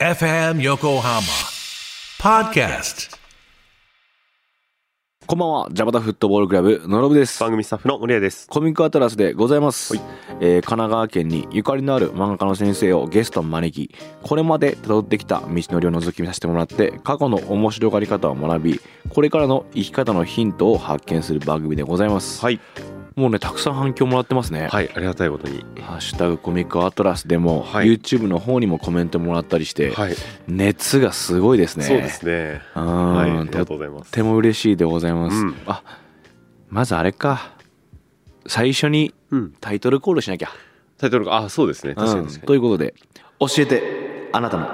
FM Yokohama Podcast. こんばんは、ジャパタフットボールクラブ、のろぶです。番組スタッフの森谷です。コミックアトラスでございます、はいえー神奈川県にゆかりのある漫画家の先生をゲストに招きこれまで辿ってきた道のりを覗き見させてもらって過去の面白がり方を学びこれからの生き方のヒントを発見する番組でございます、はい。もうねたくさん反響もらってますね、はい、ありがたいことに。ハッシュタグコミックアトラスでも、はい YouTube の方にもコメントもらったりして、はい。熱がすごいですねそうですね。うんはい、ありがととうございます。っても嬉しいでございます、うんあまずあれか最初にうん。タイトルコールしなきゃタイトルが、あ、そうですね。確かに確かに。ということで教えてあなたの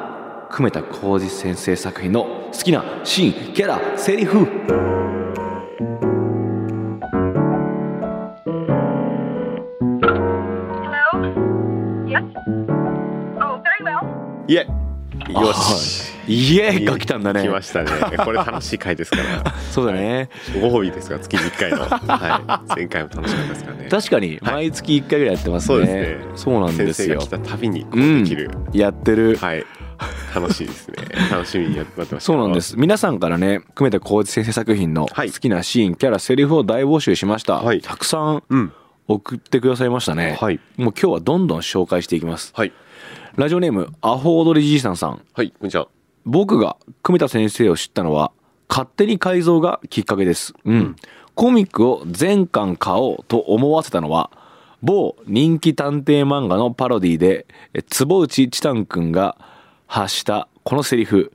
久米田浩二先生作品の好きなシーンキャラセリフいえ。よし。イエーが来たんだね来ましたね。これ楽しい回ですから。そうだね、ご褒美ですが、月に1回の。はい。前回も楽しかったですからね。確かに毎月1回ぐらいやってますね、そうですね。そうなんですよ先生が来たたびにこううんできる。やってる、はい。楽しいですね。楽しみにやってました。そうなんで。す皆さんからね久米田浩二先生作品のはい好きなシーン、キャラセリフを大募集しました、はいたくさんうん。送ってくださいましたね、はい。もう今日はどんどん紹介していきますはい。ラジオネームアホ踊りじいさんさん。はい。こんにちは。僕が久米田先生を知ったのは勝手に改造がきっかけです。うん、コミックを全巻買おうと思わせたのは某人気探偵漫画のパロディでえ坪内チタン君が発したこのセリフ。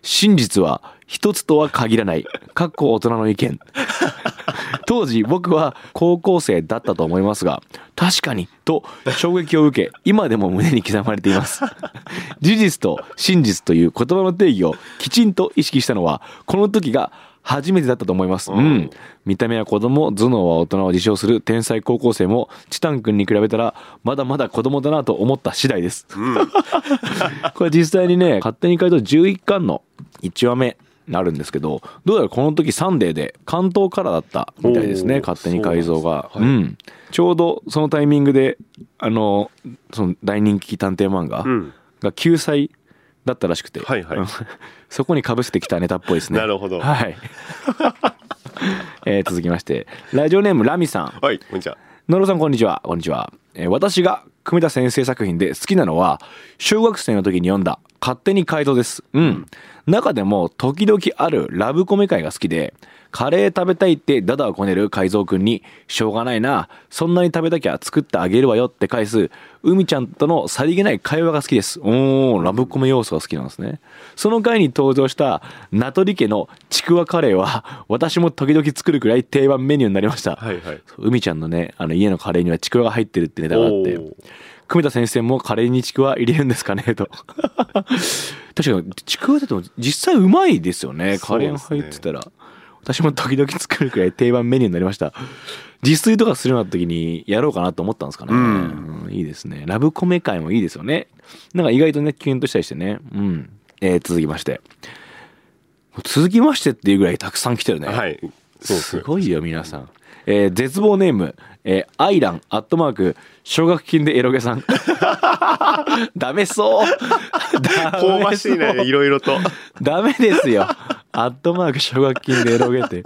真実は一つとは限らない。かっこ大人の意見 当時僕は高校生だったと思いますが確かにと衝撃を受け今でも胸に刻まれています。事実と真実という言葉の定義をきちんと意識したのはこの時が初めてだったと思います、うん、見た目は子供頭脳は大人を自称する天才高校生もチタン君に比べたらまだまだ子供だなと思った次第です、これ実際にね勝手に書いた11巻の1話目になるんですけどどうやらこの時サンデーで関東からだったみたいですね勝手に改造が。う,、そうなんちょうどそのタイミングであのその大人気探偵漫画うん。が救済だったらしくて、はいはい。う んそこにかぶせてきたネタっぽいですね。なるほど。はい、えー続きまして。ラジオネームラミさん。はい。こんにちは。野呂さんこんにちは。こんにちは、えー私が久米田先生作品で好きなのは小学生の時に読んだ「勝手に改造」です。うん。中でも時々あるラブコメ会が好きでカレー食べたいってダダをこねる海蔵くんに「しょうがないなそんなに食べたきゃ作ってあげるわよ」って返す海ちゃんとのさりげない会話が好きです。おーラブコメ要素が好きなんですね。その回に登場した名取家のちくわカレーは私も時々作るくらい定番メニューになりました。はいはい。海ちゃんのねあの家のカレーにはちくわが入ってるってネタがあって久米田先生もカレーにちくわ入れるんですかねと。確かにちくわだと実際うまいですよね。カレーが入ってたら、私も時々作るくらい定番メニューになりました。自炊とかするような時にやろうかなと思ったんですかね、うん。うんいいですね。ラブコメ会もいいですよね。なんか意外とねキュンとしたりしてね。うん、えー続きまして。続きましてっていうぐらいたくさん来てるね。はい。そう。すごいよ皆さん、えー絶望ネーム、えーアイランアットマーク奨学金でエロゲさん。ダメそう。ダ香メばしいね、いろいろと。ダメですよ。アットマーク奨学金でエロゲって。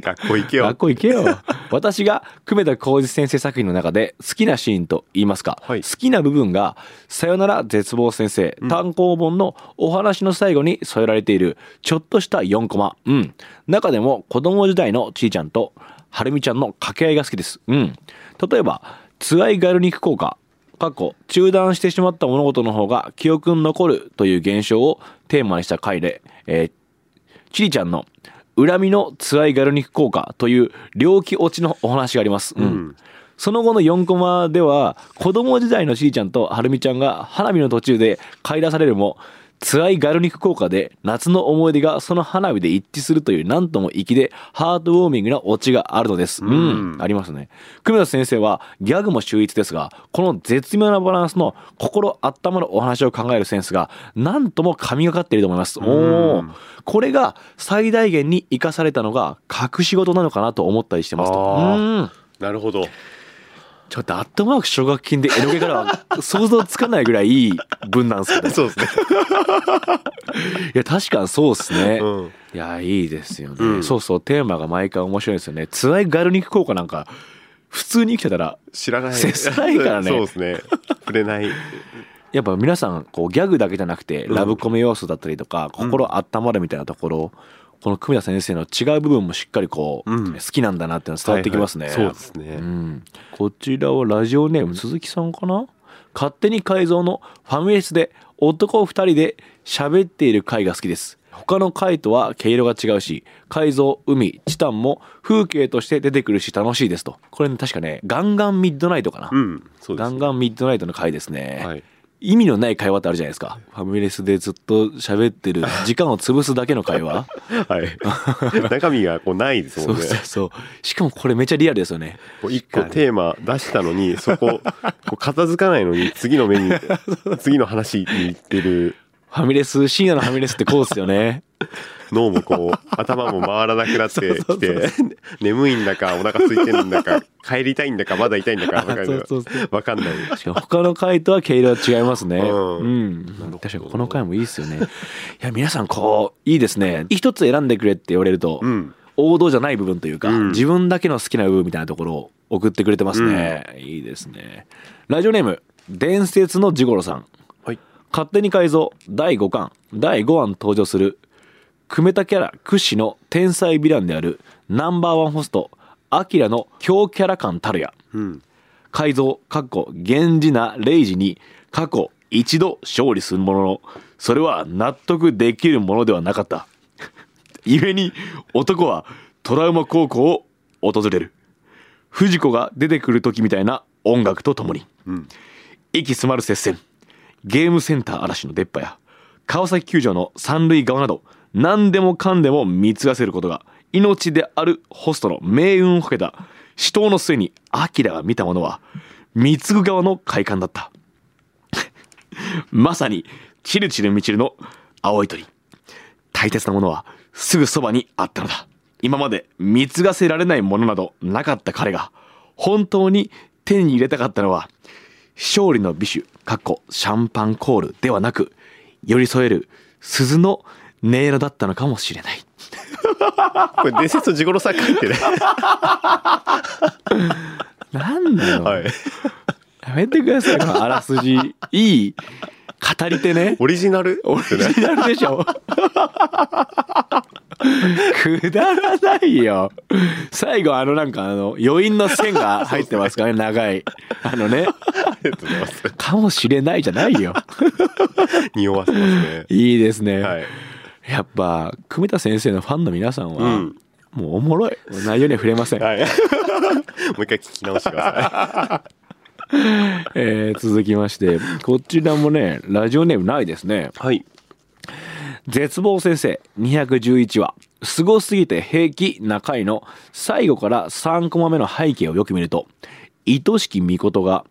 学校行けよ。学校行けよ。私が久米田浩二先生作品の中で好きなシーンと言いますか、はい。好きな部分が「さよなら絶望先生」単行本のお話の最後に添えられているちょっとした4コマ、うん、中でも子供時代のちいちゃんとはるみちゃんの掛け合いが好きです、うん、例えばツアイガルニック効果過去中断してしまった物事の方が記憶に残るという現象をテーマにした回で、えーチリちゃんの恨みのツアイガルニック効果という猟奇落ちのお話があります。うん。その後の4コマでは子供時代のチリちゃんとはるみちゃんが花火の途中で買い出されるもツアイガルニック効果で夏の思い出がその花火で一致するというなんとも粋でハートウォーミングなオチがあるのです。うん、ありますね。久米田先生はギャグも秀逸ですが、この絶妙なバランスの心温まるお話を考えるセンスがなんとも神がかっていると思います。おお、これが最大限に生かされたのが隠し事なのかなと思ったりしてますと。うんなるほど。ちょっとアットマーク奨学金で絵の具からは想像つかないぐらいいい文なんですけど。い そうですね。や、確かにそうですね。うん。いや、いいですよね、うんそうそう、テーマが毎回面白いですよね。ツアイガルニック効果なんか、普通に生きてたら、知らない。接さないからねそうですね。触れない。やっぱ皆さん、こう、ギャグだけじゃなくて、うんラブコメ要素だったりとか、心温まるみたいなところ、この久田先生の違う部分もしっかりこう、うん。好きなんだなっていうの伝わってきますね。はいはい。そうですね。うん、こちらはラジオネーム鈴木さんかな？勝手に改造のファミレスで男2人で喋っている回が好きです。他の回とは毛色が違うし改造海チタンも風景として出てくるし楽しいですと。これね確かねガンガンミッドナイトかな、うん。そうです、ガンガンミッドナイトの回ですね、はい。意味のない会話ってあるじゃないですか。ファミレスでずっと喋ってる。時間を潰すだけの会話。はい。中身がこうないですそうんもね。そうそうしかもこれめっちゃリアルですよね。こう一個テーマ出したのに、そこ、こう片付かないのに、次の目に、次の話に行ってるファミレス深夜のファミレスってこうですよね 脳もこう、頭も回らなくなってきて、眠いんだか、お腹空いてるんだか、帰りたいんだか、まだ痛いんだか、わかんない。確かに他の回とは毛色は違いますね。うんうん。確かにこの回もいいですよね。いや、皆さんこう、いいですね。一つ選んでくれって言われると、うん。王道じゃない部分というか、うん自分だけの好きな部分みたいなところを送ってくれてますね。いいですね。ラジオネーム、伝説のジゴロさん。はい。勝手に改造。第5巻。第5話に登場する。組めたキャラ屈指の天才ヴィランである。ナンバーワンホスト。アキラの強キャラ感たるや。うん。改造。かっこ源氏なレイジに。過去一度勝利するものの。それは納得できるものではなかった。故に男はトラウマ高校を訪れる。藤子が出てくる時みたいな音楽とともに。うん。息詰まる接戦ゲームセンター嵐の出っ歯や川崎球場の三塁側など何でもかんでも貢がせることが命であるホストの命運をかけた死闘の末にアキラが見たものは貢ぐ側の快感だった。まさにチルチルミチルの青い鳥。大切なものはすぐそばにあったのだ。今まで貢がせられないものなどなかった彼が本当に手に入れたかったのは勝利の美酒かっこシャンパンコールではなく寄り添える鈴の音色だったのかもしれない。これ伝説のジゴロさん書いてね。なんだよ、はい。やめてください。このあらすじ。いい語り手ね。オリジナル？オリジナルでしょ。くだらないよ。最後あのなんかあの余韻の線が入ってますからね。長い。あのね。ありがとうございます。かもしれないじゃないよ 匂わせますね。いいですね、はい。やっぱ久米田先生のファンの皆さんは、うんもうおもろい内容には触れません、はい。もう一回聞き直してくださ えー続きましてこちらもねラジオネームないですねい。はい。絶望先生211話すごすぎて平気な回の最後から3コマ目の背景をよく見ると愛しき御事が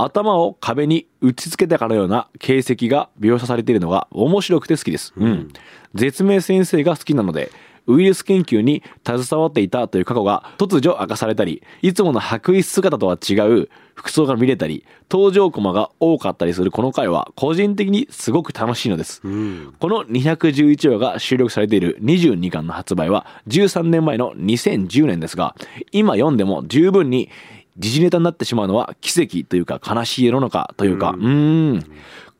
頭を壁に打ち付けたかのような形跡が描写されているのが面白くて好きです。うん。絶命先生が好きなので、ウイルス研究に携わっていたという過去が突如明かされたり、いつもの白衣姿とは違う服装が見れたり、登場コマが多かったりするこの回は個人的にすごく楽しいのです。うん。この211話が収録されている22巻の発売は13年前の2010年ですが、今読んでも十分に時事ネタになってしまうのは奇跡というか悲しい世の中というか、うーん。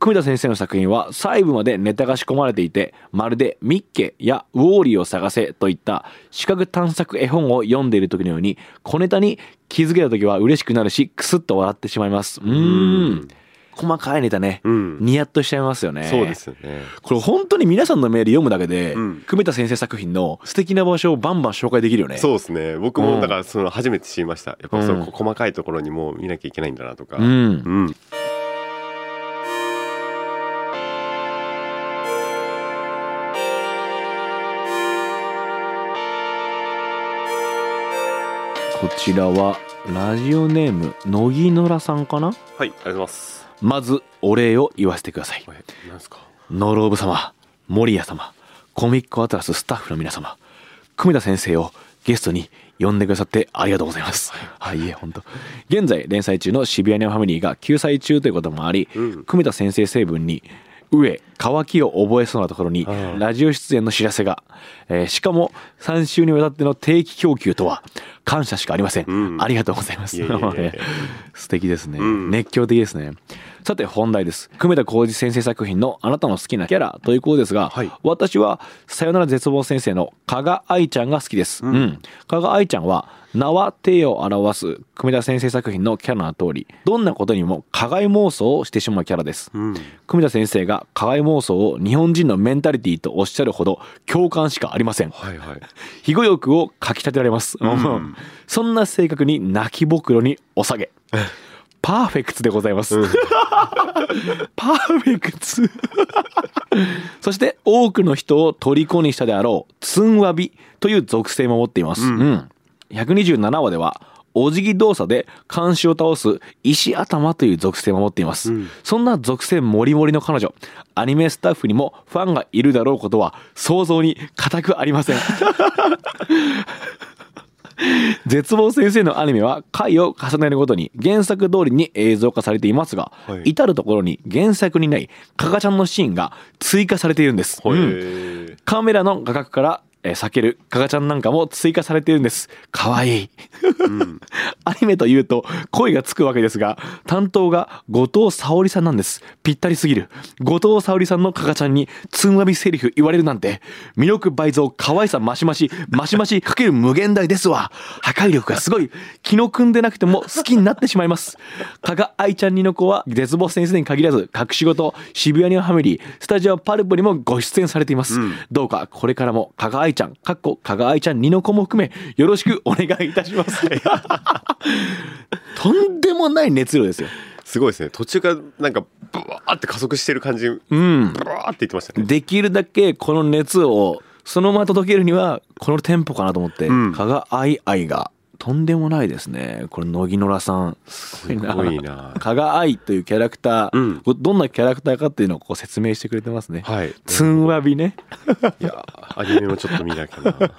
久米田先生の作品は細部までネタが仕込まれていて、まるでミッケやウォーリーを探せといった視覚探索絵本を読んでいる時のように、小ネタに気づけた時は嬉しくなるし、クスッと笑ってしまいます。うーん。細かいネタね、うんニヤッとしちゃいますよね。そうですよね。これ本当に皆さんのメール読むだけで、うん久米田先生作品の素敵な場所をバンバン紹介できるよね。そうですね。僕うんもだからその初めて知りました。やっぱそのうん細かいところにも見なきゃいけないんだなとか。うん。うん。こちらはラジオネーム乃木のらさんかな？はい、ありがとうございます。まずお礼を言わせてください。ノローブ様、守屋様、コミックアトラススタッフの皆様、久米田先生をゲストに呼んでくださってありがとうございます。はい、いえ、本当。現在連載中の渋谷ネオファミリーが救済中ということもあり、うん久米田先生成分に、上、乾きを覚えそうなところにラジオ出演の知らせが、えーしかも3週にわたっての定期供給とは、感謝しかありません。うんありがとうございます。素敵ですね、うん熱狂的ですね。さて本題です。久米田浩二先生作品のあなたの好きなキャラということですが、はい私はさよなら絶望先生の加賀愛ちゃんが好きです。うん。加賀愛ちゃんは名は体を表す久米田先生作品のキャラの通り、どんなことにも加害妄想をしてしまうキャラです。うん久米田先生が加害妄想を日本人のメンタリティとおっしゃるほど共感しかありません。はいはい 肥後欲をかき立てられます、ん そんな性格に泣きぼくろにお下げ パーフェクトでございます、パーフェクト そして多くの人を虜にしたであろうツンワビという属性も持っています、うん。127話ではお辞儀動作で監視を倒す石頭という属性も持っています、そんな属性もりもりの彼女アニメスタッフにもファンがいるだろうことは想像に固くありません 絶望先生のアニメは回を重ねるごとに原作通りに映像化されていますが、はい。至る所に原作にない加賀ちゃんのシーンが追加されているんです、へうん。ーカメラの画角から、えー避ける加賀ちゃんなんかも追加されているんです。かわい。いアニメというと声がつくわけですが担当が後藤沙織さんなんです。ぴったりすぎる。後藤沙織さんの加賀ちゃんにつんわびセリフ言われるなんて。魅力倍増可愛さマシマシマシマシかける無限大ですわ。破壊力がすごい。気の組んでなくても好きになってしまいます。加賀愛ちゃんにの子は絶望先生に限らず隠し事渋谷にはファミリースタジオパルプにもご出演されています、どうかこれからも加賀愛ちゃんかっこ加賀愛ちゃんにの子も含めよろしく お願いいたします。とんでもない熱量ですよ。すごいですね。途中からなんかブワーって加速してる感じブうん。ワーって言ってましたね。できるだけこの熱をそのまま届けるにはこのテンポかなと思って、うん。加賀愛愛がとんでもないですね。これ乃木ノラさん。すごいな。い な加賀愛というキャラクター、うん。どんなキャラクターかっていうのをこう説明してくれてますね、はい。つんわびね。いやアニメもちょっと見なきゃな。は い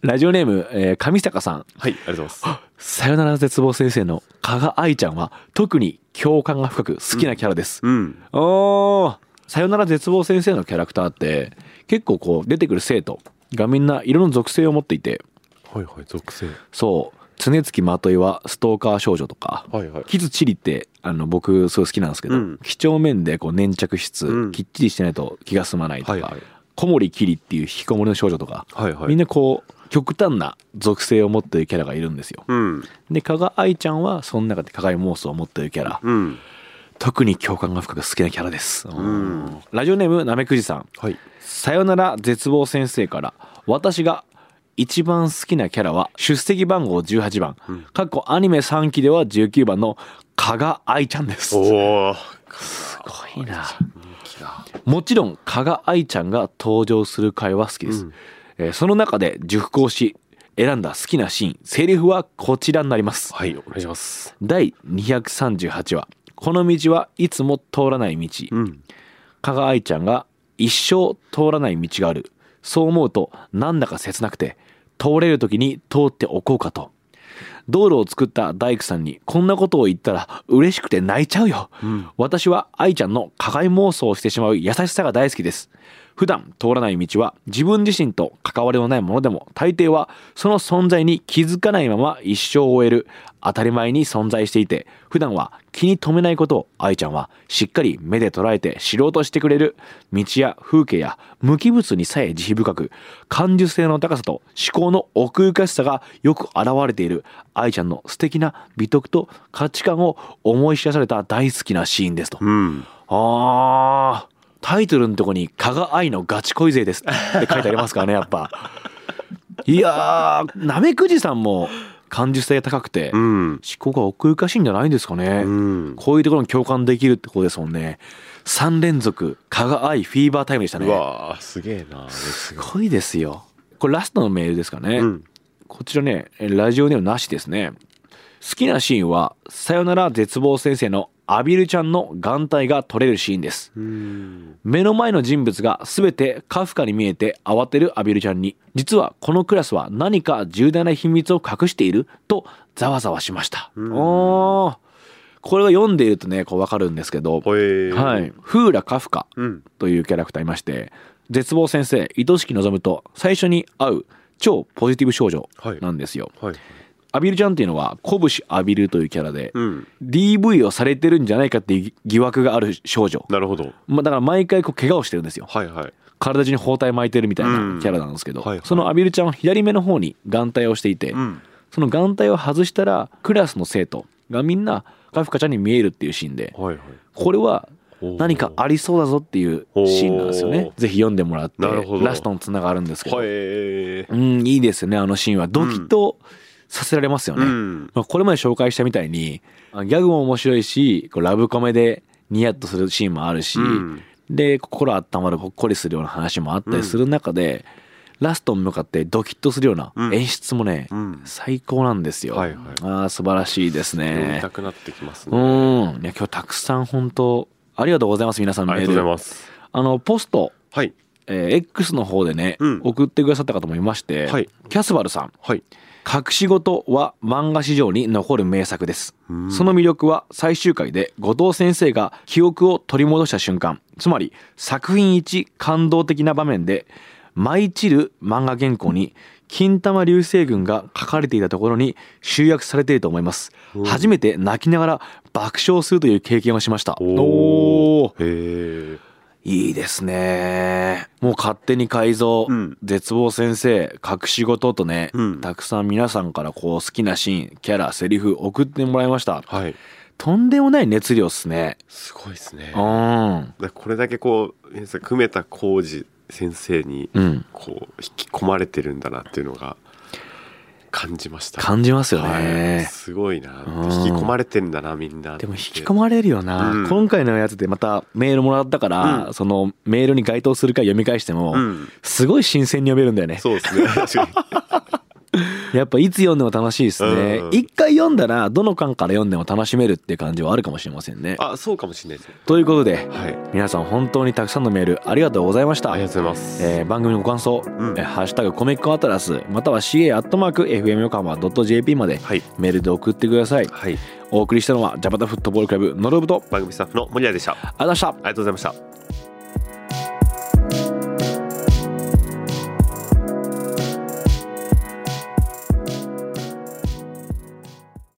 ラジオネーム、えー上坂さん。ありがとうございます。さよなら絶望先生の加賀愛ちゃんは特に共感が深く好きなキャラです、うん。おー。さよなら絶望先生のキャラクターって結構こう出てくる生徒がみんな色の属性を持っていてはいはい属性。そう。常月まといはストーカー少女とかはいはい。木津千里ってあの僕すごい好きなんですけど、うん。几帳面でこう粘着質、うんきっちりしてないと気が済まないとか、はいはい。小森きりっていう引きこもりの少女とか、はいはい。みんなこう極端な属性を持ってるキャラがいるんですよ。うん。で加賀愛ちゃんはその中で加害妄想を持ってるキャラ、うん。特に共感が深く好きなキャラです、ん。ラジオネームなめくじさん。はい。さよなら絶望先生から私が一番好きなキャラは出席番号18番、かっこアニメ3期では19番の加賀愛ちゃんです。すおおごいな。もちろん加賀愛ちゃんが登場する回は好きです、えーその中で熟考し選んだ好きなシーンセリフはこちらになります。はいお願いします。第238話。この道はいつも通らない道、うん。加賀愛ちゃんが一生通らない道があるそう思うとなんだか切なくて通れる時に通っておこうかと。道路を作った大工さんにこんなことを言ったら嬉しくて泣いちゃうよ、私は愛ちゃんの加害妄想をしてしまう優しさが大好きです。普段通らない道は自分自身と関わりのないものでも大抵はその存在に気づかないまま一生を終える。当たり前に存在していて普段は気に留めないことを愛ちゃんはしっかり目で捉えて知ろうとしてくれる。道や風景や無機物にさえ慈悲深く感受性の高さと思考の奥ゆかしさがよく現れている。愛ちゃんの素敵な美徳と価値観を思い知らされた大好きなシーンですと。うん。あータイトルのとこに「加賀愛のガチ恋勢です」って書いてありますからねやっぱ。いやーなめくじさんも感受性が高くて、う思ん考が奥ゆかしいんじゃないんですかね、うん。こういうところに共感できるってことですもんね。3連続加賀愛フィーバータイムでしたね。うわーすげえなすすごいですよ。これラストのメールですかね、うん。こちらねラジオネームなしですね好きなシーンはさよなら絶望先生のアビルちゃんの眼帯が取れるシーンです。うん目の前の人物が全てカフカに見えて慌てるアビルちゃんに実はこのクラスは何か重大な秘密を隠しているとざわざわしました、おー。これを読んでいるとねこう分かるんですけど、はい、フーラ・カフカうん。というキャラクターいまして絶望先生愛しき望むと最初に会う超ポジティブ少女なんですよ、はいアビルちゃんっていうのは小渕アビルというキャラで、うん。DV をされてるんじゃないかっていう疑惑がある少女、なるほど。まあ、だから毎回こう怪我をしてるんですよ。はいはい。体中に包帯巻いてるみたいうん。なキャラなんですけど、はいはい。そのアビルちゃんは左目の方に眼帯をしていて、うん。その眼帯を外したらクラスの生徒がみんなカフカちゃんに見えるっていうシーンではいはい。これは何かありそうだぞっていうシーンなんですよね。ぜひ読んでもらってラストにつながるんですけど、うんいいですよねあのシーンは。ドキッとさせられますよね、うん。まあ、これまで紹介したみたいにあギャグも面白いしこうラブコメでニヤッとするシーンもあるし、うん。で心温まるほっこりするような話もあったりする中で、ラストに向かってドキッとするようなうん。演出もね、うん。最高なんですよ、はいはい。ああ素晴らしいですね。たくなってきますうねん。いや今日たくさん本当ありがとうございます皆さんメール。ありがとうございます。あのポストはい。えー X の方でね、うん。送ってくださった方もいまして、はい。キャスバルさん。はい隠し事は漫画史上に残る名作です。うん。その魅力は最終回で後藤先生が記憶を取り戻した瞬間。つまり作品一感動的な場面で舞い散る漫画原稿に金玉流星群が書かれていたところに集約されていると思います。おー初めて泣きながら爆笑するという経験をしました。おおへえいいですね。もう勝手に改造、うん。絶望先生隠し事とね、うん。たくさん皆さんからこう好きなシーンキャラセリフ送ってもらいました。はい。とんでもない熱量っすね。すごいですね。うん。だこれだけこう先生久米田浩二先生にうん。こう引き込まれてるんだなっていうのが感じました。感じますよはい。ね、すごいな。うん引き込まれてんだなみんな。でも引き込まれるよな、うん。今回のやつでまたメールもらったから、うん。そのメールに該当するか読み返しても、うん。すごい新鮮に読めるんだよね。そうですね。確かに やっぱいつ読んでも楽しいですね。うん。一回読んだらどの巻から読んでも楽しめるって感じはあるかもしれませんね。あそうかもしれないですね。ということではい。皆さん本当にたくさんのメールありがとうございました。ありがとうございます、えー番組のご感想、ん。えーハッシュタグコミックアトラスまたは CA.FM 横浜 .jp まではい。メールで送ってください。はい。お送りしたのはジャパタフットボールクラブノロブと番組スタッフの森谷でした。ありありがとうございました。がとうございました